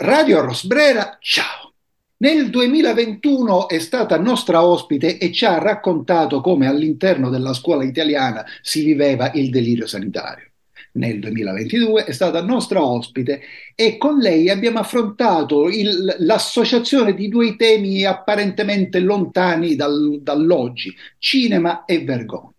Radio Rosbrera, ciao! Nel 2021 è stata nostra ospite e ci ha raccontato come all'interno della scuola italiana si viveva il delirio sanitario. Nel 2022 è stata nostra ospite e con lei abbiamo affrontato il, l'associazione di due temi apparentemente lontani dal, dall'oggi, cinema e vergogna.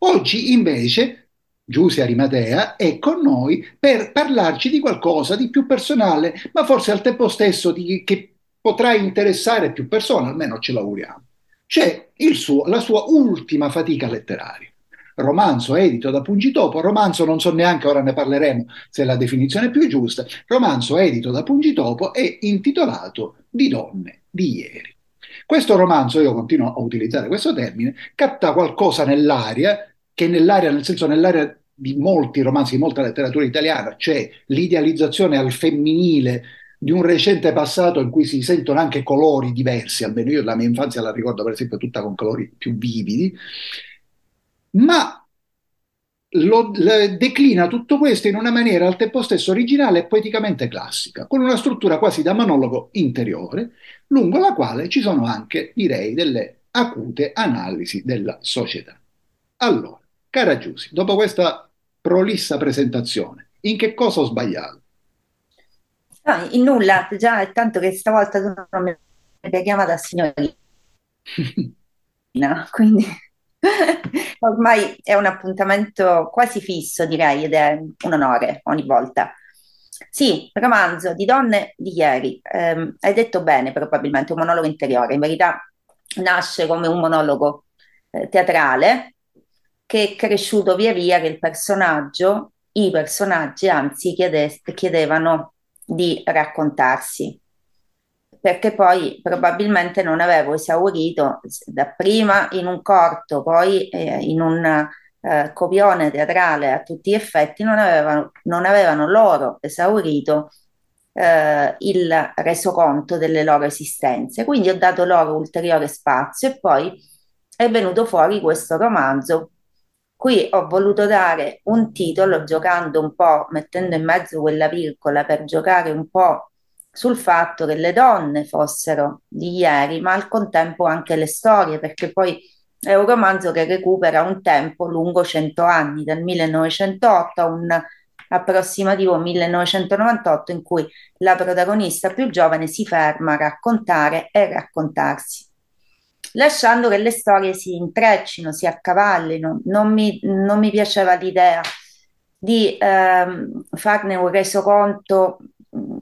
Oggi invece Giusia Arimatea, è con noi per parlarci di qualcosa di più personale, ma forse al tempo stesso di, che potrà interessare più persone, almeno ce l'auguriamo. C'è suo, la sua ultima fatica letteraria. Romanzo edito da Pungitopo, romanzo non so neanche, ora ne parleremo se è la definizione più giusta, romanzo edito da Pungitopo e intitolato Di donne di ieri. Questo romanzo, io continuo a utilizzare questo termine, capta qualcosa nell'aria che nell'area, nel senso nell'area di molti romanzi, di molta letteratura italiana, c'è l'idealizzazione al femminile di un recente passato in cui si sentono anche colori diversi, almeno io la mia infanzia la ricordo per esempio tutta con colori più vividi, ma lo, lo, declina tutto questo in una maniera al tempo stesso originale e poeticamente classica, con una struttura quasi da monologo interiore, lungo la quale ci sono anche, direi, delle acute analisi della società. Allora, Cara Giussi, dopo questa prolissa presentazione, in che cosa ho sbagliato? No, in nulla, già è tanto che stavolta non mi hai chiamata signorina, quindi ormai è un appuntamento quasi fisso, direi, ed è un onore ogni volta. Sì, romanzo di donne di ieri. Eh, hai detto bene, probabilmente, un monologo interiore. In verità nasce come un monologo eh, teatrale che è cresciuto via via che il personaggio, i personaggi anzi chiede, chiedevano di raccontarsi perché poi probabilmente non avevo esaurito dapprima in un corto, poi eh, in un eh, copione teatrale a tutti gli effetti, non avevano, non avevano loro esaurito eh, il resoconto delle loro esistenze. Quindi ho dato loro ulteriore spazio e poi è venuto fuori questo romanzo Qui ho voluto dare un titolo giocando un po', mettendo in mezzo quella virgola per giocare un po' sul fatto che le donne fossero di ieri, ma al contempo anche le storie, perché poi è un romanzo che recupera un tempo lungo 100 anni, dal 1908 a un approssimativo 1998, in cui la protagonista più giovane si ferma a raccontare e raccontarsi lasciando che le storie si intreccino, si accavallino. Non mi, non mi piaceva l'idea di ehm, farne un resoconto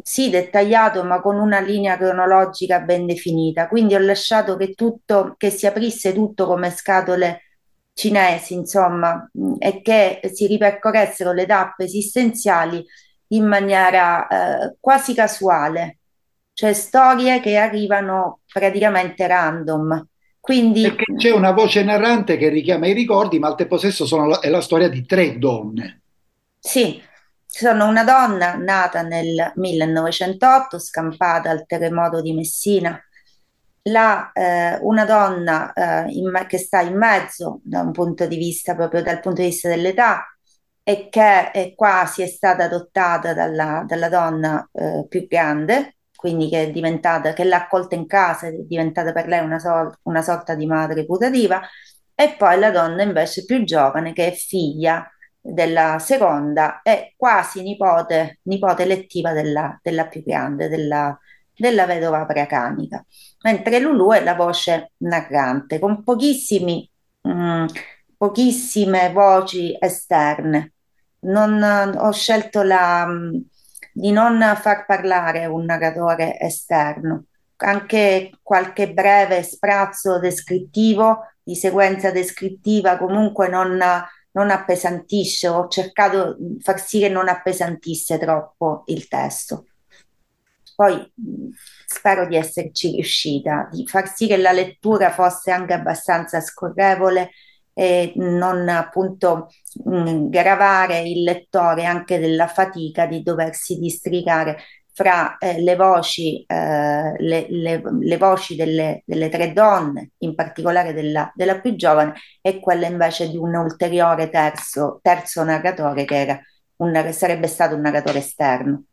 sì dettagliato ma con una linea cronologica ben definita. Quindi ho lasciato che tutto che si aprisse tutto come scatole cinesi insomma e che si ripercorressero le tappe esistenziali in maniera eh, quasi casuale. Cioè storie che arrivano praticamente random quindi, Perché c'è una voce narrante che richiama i ricordi, ma al tempo stesso sono, è la storia di tre donne. Sì, sono una donna nata nel 1908, scampata al terremoto di Messina, la, eh, una donna eh, in, che sta in mezzo da un punto di vista proprio dal punto di vista dell'età e che è quasi è stata adottata dalla, dalla donna eh, più grande quindi che è diventata, che l'ha accolta in casa, è diventata per lei una, sor- una sorta di madre putativa, e poi la donna invece più giovane, che è figlia della seconda e quasi nipote, nipote elettiva della, della più grande, della, della vedova pracanica. Mentre Lulu è la voce narrante, con pochissimi, mh, mm, pochissime voci esterne. Non, ho scelto la, mh, mm, di non far parlare un narratore esterno, anche qualche breve sprazzo descrittivo, di sequenza descrittiva comunque non, non appesantisce, ho cercato di far sì che non appesantisse troppo il testo. Poi spero di esserci riuscita, di far sì che la lettura fosse anche abbastanza scorrevole e non appunto mh, mm, gravare il lettore anche della fatica di doversi districare fra eh, le voci, eh, le, le, le voci delle, delle, tre donne, in particolare della, della, più giovane, e quella invece di un ulteriore terzo, terzo narratore che un, sarebbe stato un narratore esterno.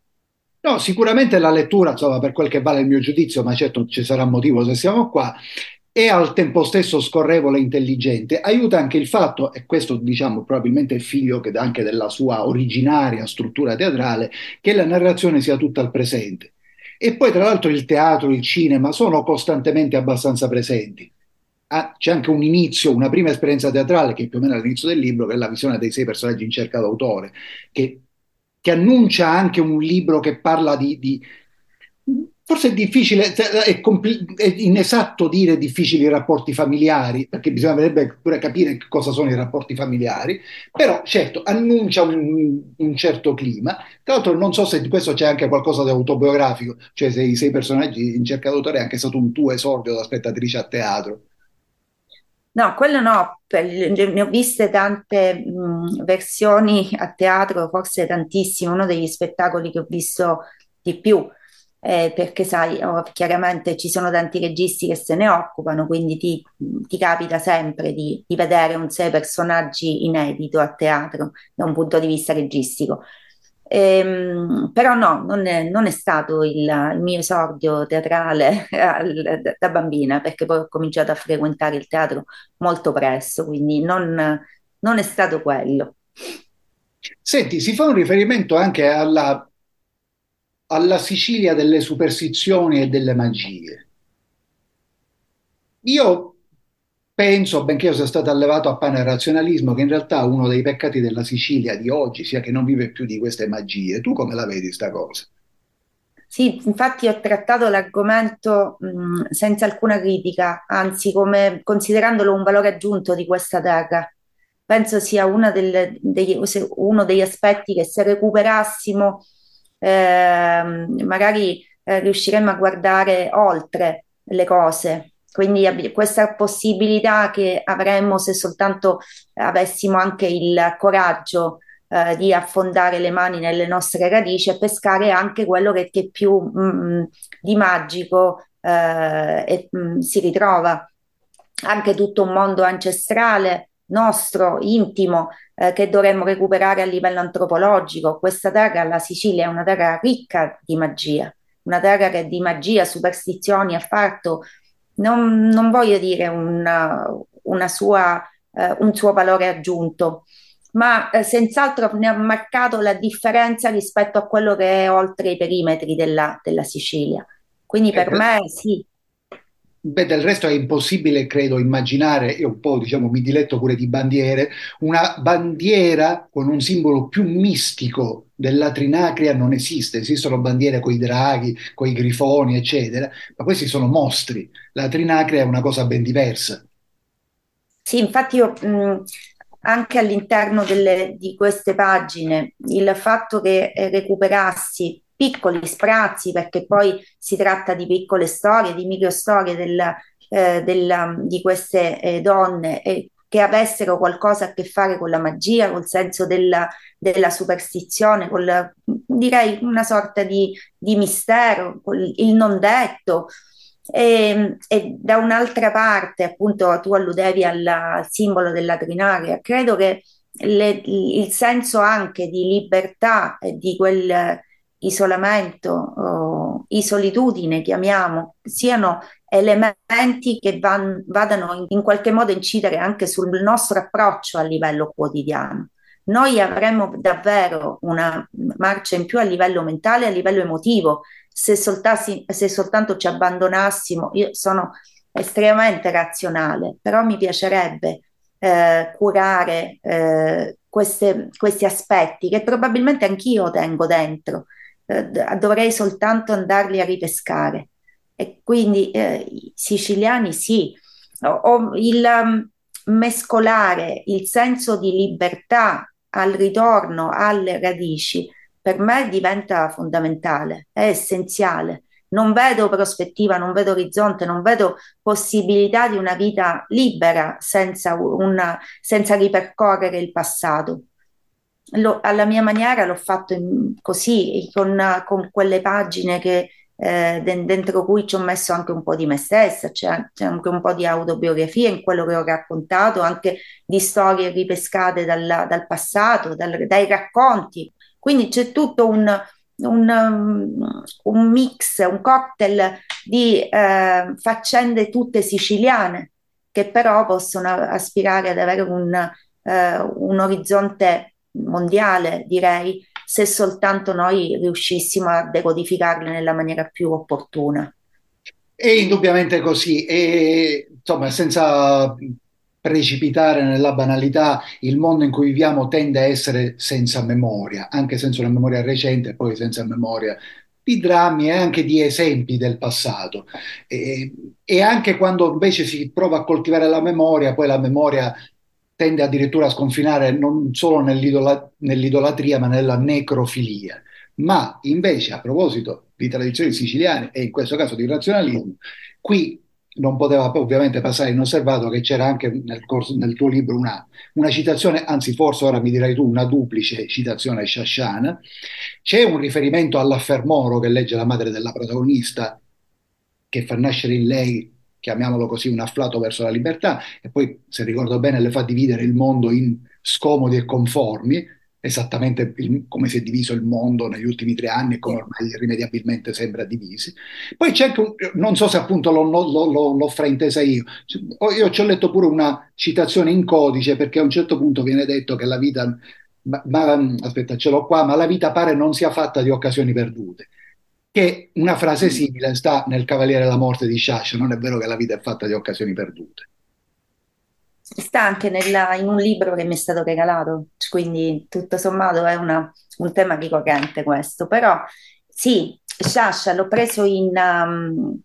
No, sicuramente la lettura, insomma, per quel che vale il mio giudizio, ma certo ci sarà motivo se siamo qua, è al tempo stesso scorrevole e intelligente. Aiuta anche il fatto, e questo diciamo probabilmente è figlio anche della sua originaria struttura teatrale, che la narrazione sia tutta al presente. E poi tra l'altro il teatro, il cinema sono costantemente abbastanza presenti. Ah, c'è anche un inizio, una prima esperienza teatrale, che è più o meno all'inizio del libro, che è la visione dei sei personaggi in cerca d'autore, che che annuncia anche un libro che parla di, di forse è difficile, è, compl- è, inesatto dire difficili rapporti familiari, perché bisognerebbe pure capire cosa sono i rapporti familiari, però certo annuncia un, un certo clima. Tra l'altro non so se di questo c'è anche qualcosa di autobiografico, cioè se i sei personaggi in cerca d'autore è anche stato un tuo esordio da spettatrice a teatro. No, quello no, ne ho viste tante mh, versioni a teatro, forse tantissime, uno degli spettacoli che ho visto di più, eh, perché sai, oh, chiaramente ci sono tanti registi che se ne occupano, quindi ti, ti capita sempre di, di vedere un sei personaggi inedito a teatro da un punto di vista registico. Ehm, però no, non è, non è stato il, il, mio esordio teatrale al, da bambina, perché poi ho cominciato a frequentare il teatro molto presto, quindi non, non è stato quello. Senti, si fa un riferimento anche alla, alla Sicilia delle superstizioni e delle magie. Io Penso, benché io sia stato allevato a pane e razionalismo, che in realtà uno dei peccati della Sicilia di oggi sia che non vive più di queste magie. Tu come la vedi sta cosa? Sì, infatti ho trattato l'argomento mh, senza alcuna critica, anzi come considerandolo un valore aggiunto di questa terra. Penso sia delle, degli, uno degli aspetti che se recuperassimo eh, magari eh, riusciremmo a guardare oltre le cose, quindi questa possibilità che avremmo se soltanto avessimo anche il coraggio eh, di affondare le mani nelle nostre radici e pescare anche quello che, che più mh, mm, di magico eh, e, mh, mm, si ritrova. Anche tutto un mondo ancestrale nostro, intimo, eh, che dovremmo recuperare a livello antropologico. Questa terra, la Sicilia, è una terra ricca di magia, una terra che di magia, superstizioni ha fatto non, non voglio dire una, una sua, eh, un suo valore aggiunto, ma eh, senz'altro ne ha marcato la differenza rispetto a quello che è oltre i perimetri della, della Sicilia. Quindi per eh, me sì, Beh, del resto è impossibile, credo, immaginare, io un po' diciamo mi diletto pure di bandiere, una bandiera con un simbolo più mistico della Trinacria non esiste, esistono bandiere con i draghi, con i grifoni, eccetera, ma questi sono mostri, la Trinacria è una cosa ben diversa. Sì, infatti io mh, anche all'interno delle, di queste pagine il fatto che recuperassi piccoli sprazzi, perché poi si tratta di piccole storie, di microstorie del, eh, del, di queste eh, donne eh, che avessero qualcosa a che fare con la magia, col senso della, della superstizione, col, direi una sorta di, di mistero, il non detto. E, e, da un'altra parte, appunto, tu alludevi alla, al simbolo della trinaria, credo che le, il senso anche di libertà e di quel isolamento, oh, isolitudine, chiamiamo, siano elementi che van, vadano in, in qualche modo a incidere anche sul nostro approccio a livello quotidiano. Noi avremmo davvero una marcia in più a livello mentale, a livello emotivo, se, se soltanto ci abbandonassimo. Io sono estremamente razionale, però mi piacerebbe eh, curare eh, queste, questi aspetti che probabilmente anch'io tengo dentro eh, dovrei soltanto andarli a ripescare. E quindi eh, i siciliani sì, o, il um, mescolare il senso di libertà al ritorno alle radici per me diventa fondamentale, è essenziale. Non vedo prospettiva, non vedo orizzonte, non vedo possibilità di una vita libera senza, una, senza ripercorrere il passato lo, alla mia maniera l'ho fatto in, così, con, con, quelle pagine che, eh, dentro cui ci ho messo anche un po' di me stessa, c'è, c'è, anche un po' di autobiografia in quello che ho raccontato, anche di storie ripescate dal, dal passato, dal, dai racconti. Quindi c'è tutto un, un, um, un mix, un cocktail di eh, faccende tutte siciliane che però possono aspirare ad avere un, eh, un orizzonte mondiale, direi, se soltanto noi riuscissimo a decodificarle nella maniera più opportuna. È indubbiamente così, e insomma, senza precipitare nella banalità, il mondo in cui viviamo tende a essere senza memoria, anche senza una memoria recente poi senza memoria di drammi e anche di esempi del passato. E, e, anche quando invece si prova a coltivare la memoria, poi la memoria tende addirittura a sconfinare non solo nell'idola, nell'idolatria, ma nella necrofilia. Ma invece, a proposito di tradizioni siciliane e in questo caso di razionalismo, qui non poteva ovviamente passare inosservato che c'era anche nel, corso, nel tuo libro una, una, citazione, anzi forse ora mi dirai tu, una duplice citazione sciasciana. C'è un riferimento all'affermoro che legge la madre della protagonista, che fa nascere in lei, chiamiamolo così, un afflato verso la libertà, e poi, se ricordo bene, le fa dividere il mondo in scomodi e conformi, esattamente il, come si è diviso il mondo negli ultimi tre anni e come ormai irrimediabilmente sembra divisi. Poi c'è anche, un, non so se appunto l'ho, l'ho, l'ho, l'ho fraintesa io, io ci ho letto pure una citazione in codice perché a un certo punto viene detto che la vita, ma, ma, aspetta ce l'ho qua, ma la vita pare non sia fatta di occasioni perdute. Che una frase simile sta nel Cavaliere della Morte di Sciascia, non è vero che la vita è fatta di occasioni perdute sta anche nella, in un libro che mi è stato regalato, quindi tutto sommato è una, un tema ricorrente questo, però sì, Sciascia l'ho preso in, um,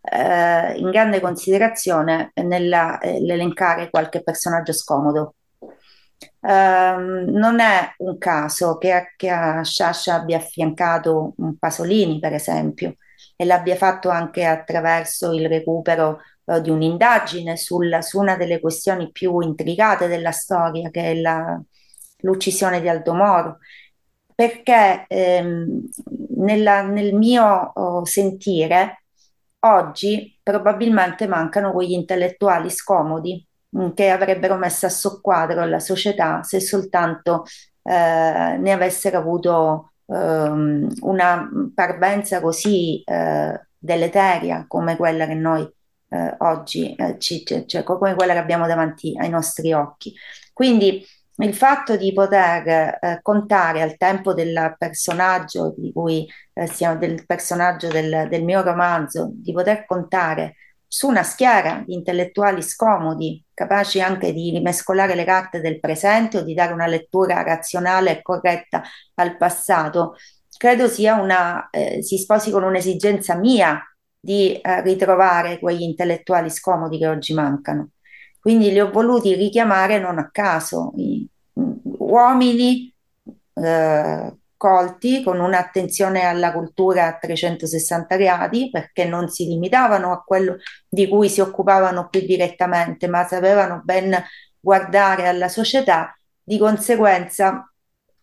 eh, in grande considerazione nell'elencare eh, qualche personaggio scomodo. Um, non è un caso che che a Sciascia abbia affiancato un Pasolini, per esempio, e l'abbia fatto anche attraverso il recupero eh, di un'indagine sul, su una delle questioni più intricate della storia, che è la, l'uccisione di Aldo Moro, perché ehm, nella, nel mio oh, sentire oggi probabilmente mancano quegli intellettuali scomodi che avrebbero messo a soqquadro la società se soltanto eh, ne avessero avuto ehm, una parvenza così eh, deleteria come quella che noi eh, oggi, eh, ci, cioè, come quella che abbiamo davanti ai nostri occhi. Quindi il fatto di poter eh, contare al tempo del personaggio di cui eh, siamo, del personaggio del, del, mio romanzo, di poter contare su una schiera di intellettuali scomodi, capaci anche di rimescolare le carte del presente o di dare una lettura razionale e corretta al passato, credo sia una, eh, si sposi con un'esigenza mia di eh, ritrovare quegli intellettuali scomodi che oggi mancano. Quindi li ho voluti richiamare non a caso, i, uomini eh, colti con un'attenzione alla cultura a 360 gradi perché non si limitavano a quello di cui si occupavano più direttamente, ma sapevano ben guardare alla società, di conseguenza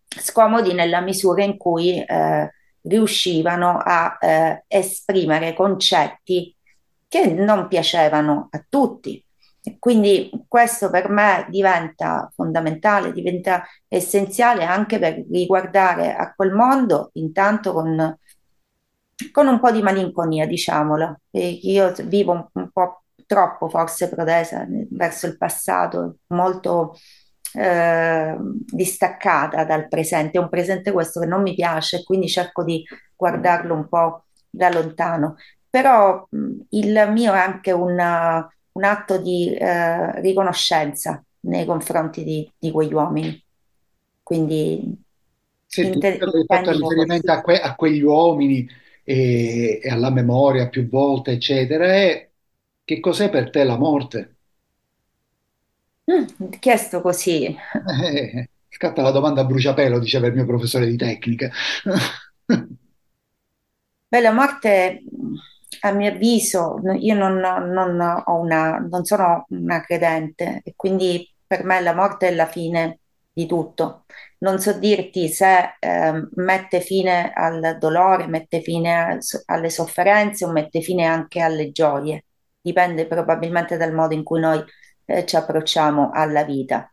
scomodi nella misura in cui eh, riuscivano a eh, esprimere concetti che non piacevano a tutti. Quindi questo per me diventa fondamentale, diventa essenziale anche per riguardare a quel mondo intanto con, con un po' di malinconia, diciamolo. E io vivo un, un po' troppo forse protesa verso il passato, molto eh, distaccata dal presente, è un presente questo che non mi piace, quindi cerco di guardarlo un po' da lontano. Però il mio è anche una, un atto di eh, riconoscenza nei confronti di, di quegli uomini. Quindi Senti, inter- hai fatto riferimento a, que- a, quegli uomini e, e, alla memoria più volte, eccetera. E che cos'è per te la morte? Mm, chiesto così. Eh, scatta la domanda a bruciapelo, diceva il mio professore di tecnica. Beh, la morte, a mio avviso, io non, non, una, non sono una credente e quindi per me la morte è la fine di tutto. Non so dirti se eh, mette fine al dolore, mette fine a, alle sofferenze o mette fine anche alle gioie. Dipende probabilmente dal modo in cui noi eh, ci approcciamo alla vita.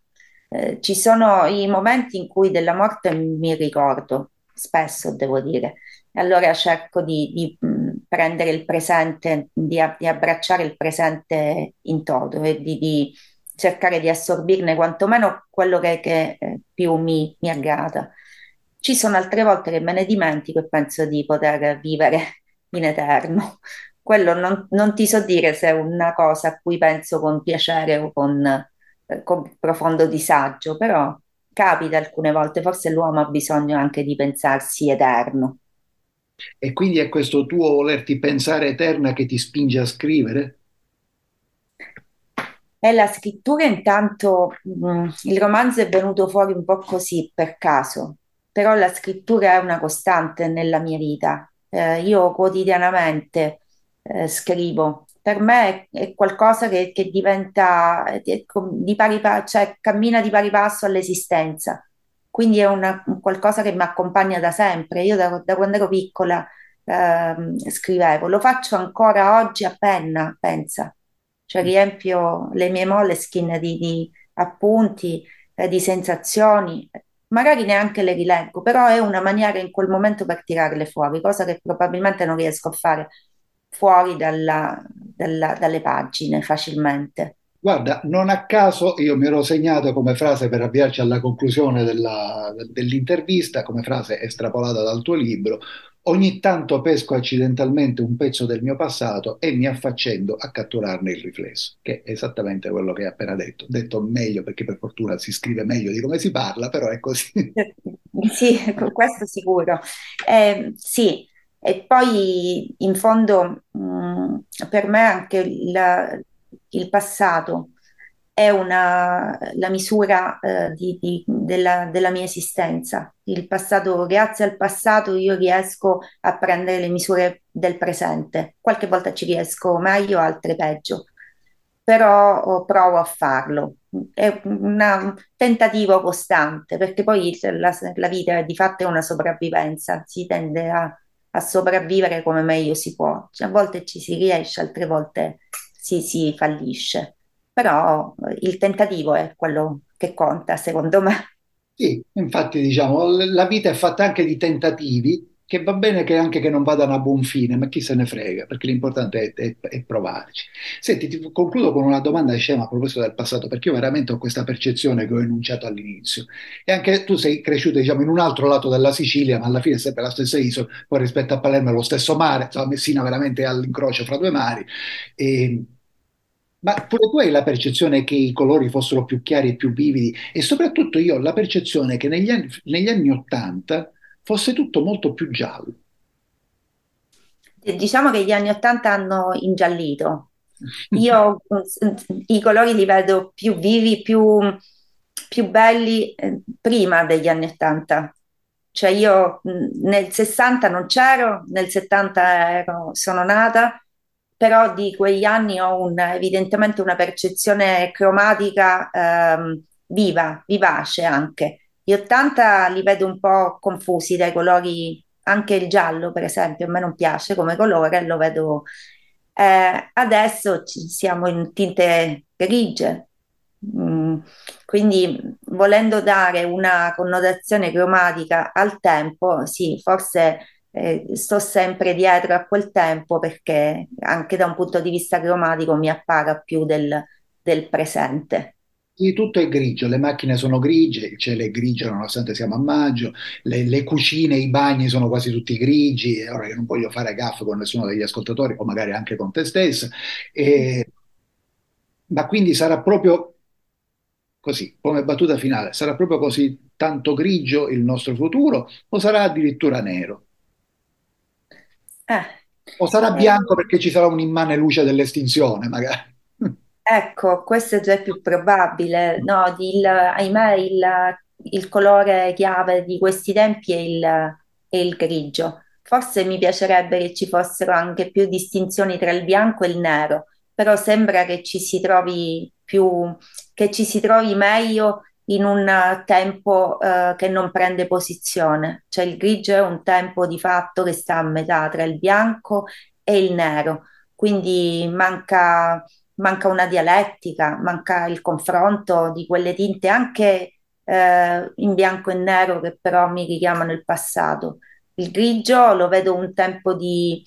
Eh, ci sono i momenti in cui della morte mi ricordo, spesso devo dire. Allora cerco di, di prendere il presente, di, di, abbracciare il presente in toto e di, di cercare di assorbirne quantomeno quello che, che eh, più mi, mi aggrada. Ci sono altre volte che me ne dimentico e penso di poter vivere in eterno. Quello non, non ti so dire se è una cosa a cui penso con piacere o con, eh, con profondo disagio, però capita alcune volte, forse l'uomo ha bisogno anche di pensarsi eterno. E quindi è questo tuo volerti pensare eterna che ti spinge a scrivere? E la scrittura intanto, mh, mm, il romanzo è venuto fuori un po' così per caso, però la scrittura è una costante nella mia vita. Eh, io quotidianamente eh, scrivo. Per me è, è qualcosa che, che diventa è, di pari, cioè cammina di pari passo all'esistenza. Quindi è una, qualcosa che mi accompagna da sempre. Io da, da quando ero piccola eh, scrivevo, lo faccio ancora oggi a penna, pensa. Cioè riempio le mie moleskin di, di appunti, eh, di sensazioni, magari neanche le rileggo, però è una maniera in quel momento per tirarle fuori, cosa che probabilmente non riesco a fare fuori dalla, dalla, dalle pagine facilmente. Guarda, non a caso io mi ero segnato come frase per avviarci alla conclusione della, dell'intervista, come frase estrapolata dal tuo libro, ogni tanto pesco accidentalmente un pezzo del mio passato e mi affaccendo a catturarne il riflesso, che è esattamente quello che hai appena detto. Detto meglio perché per fortuna si scrive meglio di come si parla, però è così. Sì, questo sicuro. Eh, sì, e poi in fondo mh, mm, per me anche il, il passato è una, la misura eh, di, di, della, della, mia esistenza. Il passato, grazie al passato io riesco a prendere le misure del presente. Qualche volta ci riesco meglio, altre peggio, però provo a farlo. È un tentativo costante, perché poi la, la vita di fatto è una sopravvivenza, si tende a a sopravvivere come meglio si può. Cioè, a volte ci si riesce, altre volte si, si fallisce, però eh, il tentativo è quello che conta, secondo me. Sì, infatti diciamo, la vita è fatta anche di tentativi che va bene che anche che non vadano a buon fine, ma chi se ne frega, perché l'importante è, è, è provarci. Senti, ti concludo con una domanda scema a proposito del passato, perché io veramente ho questa percezione che ho enunciato all'inizio. E anche tu sei cresciuto, diciamo, in un altro lato della Sicilia, ma alla fine è sempre la stessa isola, poi rispetto a Palermo è lo stesso mare, insomma, Messina veramente è all'incrocio fra due mari. E, ma pure tu hai la percezione che i colori fossero più chiari e più vividi e soprattutto io ho la percezione che negli anni, negli anni 80 fosse tutto molto più giallo. Diciamo che gli anni Ottanta hanno ingiallito. Io i colori li vedo più vivi, più, più belli eh, prima degli anni Ottanta. Cioè io nel 60 non c'ero, nel 70 ero, sono nata, però di quegli anni ho un, evidentemente una percezione cromatica ehm, viva, vivace anche. Gli 80 li vedo un po' confusi dai colori, anche il giallo per esempio, a me non piace come colore, lo vedo... Eh, adesso siamo in tinte grigie, mm, quindi volendo dare una connotazione cromatica al tempo, sì, forse eh, sto sempre dietro a quel tempo perché anche da un punto di vista cromatico mi appara più del, del presente. Sì, tutto è grigio, le macchine sono grigie, il cielo è grigio nonostante siamo a maggio, le, le cucine, i bagni sono quasi tutti grigi, ora io non voglio fare gaff con nessuno degli ascoltatori o magari anche con te stessa, e, ma quindi sarà proprio così, come battuta finale, sarà proprio così tanto grigio il nostro futuro o sarà addirittura nero? Eh, o sarà bianco perché ci sarà un'immane luce dell'estinzione, magari? Ecco, questo è già più probabile. No, il, ahimè, il, il colore chiave di questi tempi è il, è il grigio. Forse mi piacerebbe che ci fossero anche più distinzioni tra il bianco e il nero, però sembra che ci si trovi più, che ci si trovi meglio in un tempo eh, che non prende posizione. Cioè il grigio è un tempo di fatto che sta a metà tra il bianco e il nero, quindi manca manca una dialettica, manca il confronto di quelle tinte anche eh, in bianco e nero che però mi richiamano il passato. Il grigio lo vedo un tempo di,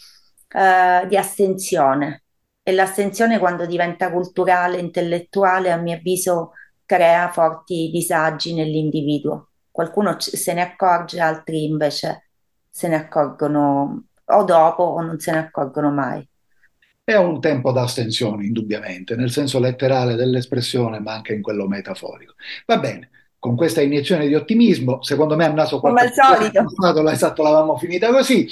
eh, di astensione e l'astensione quando diventa culturale, intellettuale, a mio avviso crea forti disagi nell'individuo. Qualcuno se ne accorge, altri invece se ne accorgono o dopo o non se ne accorgono mai. È un tempo d'astensione, indubbiamente, nel senso letterale dell'espressione, ma anche in quello metaforico. Va bene, con questa iniezione di ottimismo, secondo me a naso Come al solito. Esatto, l'avevamo finita così.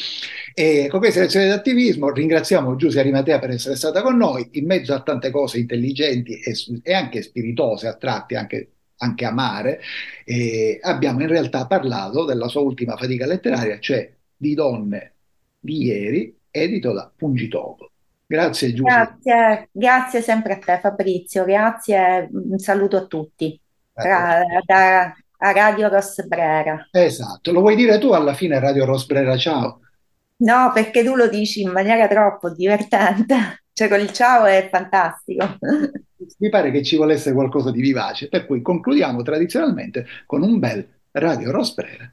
E con questa iniezione di ottimismo ringraziamo Giusia Arimatea per essere stata con noi, in mezzo a tante cose intelligenti e, e anche spiritose, a tratti, anche anche amare, eh, abbiamo in realtà parlato della sua ultima fatica letteraria, cioè di Donne di ieri, edito da Pungitopo. Grazie Giulia. Grazie, grazie sempre a te Fabrizio, grazie, un saluto a tutti. Da, da, a Radio Rosbrera. Esatto, lo vuoi dire tu alla fine Radio Rosbrera, ciao? No, perché tu lo dici in maniera troppo divertente, cioè con il ciao è fantastico. Mi pare che ci volesse qualcosa di vivace, per cui concludiamo tradizionalmente con un bel Radio Rosbrera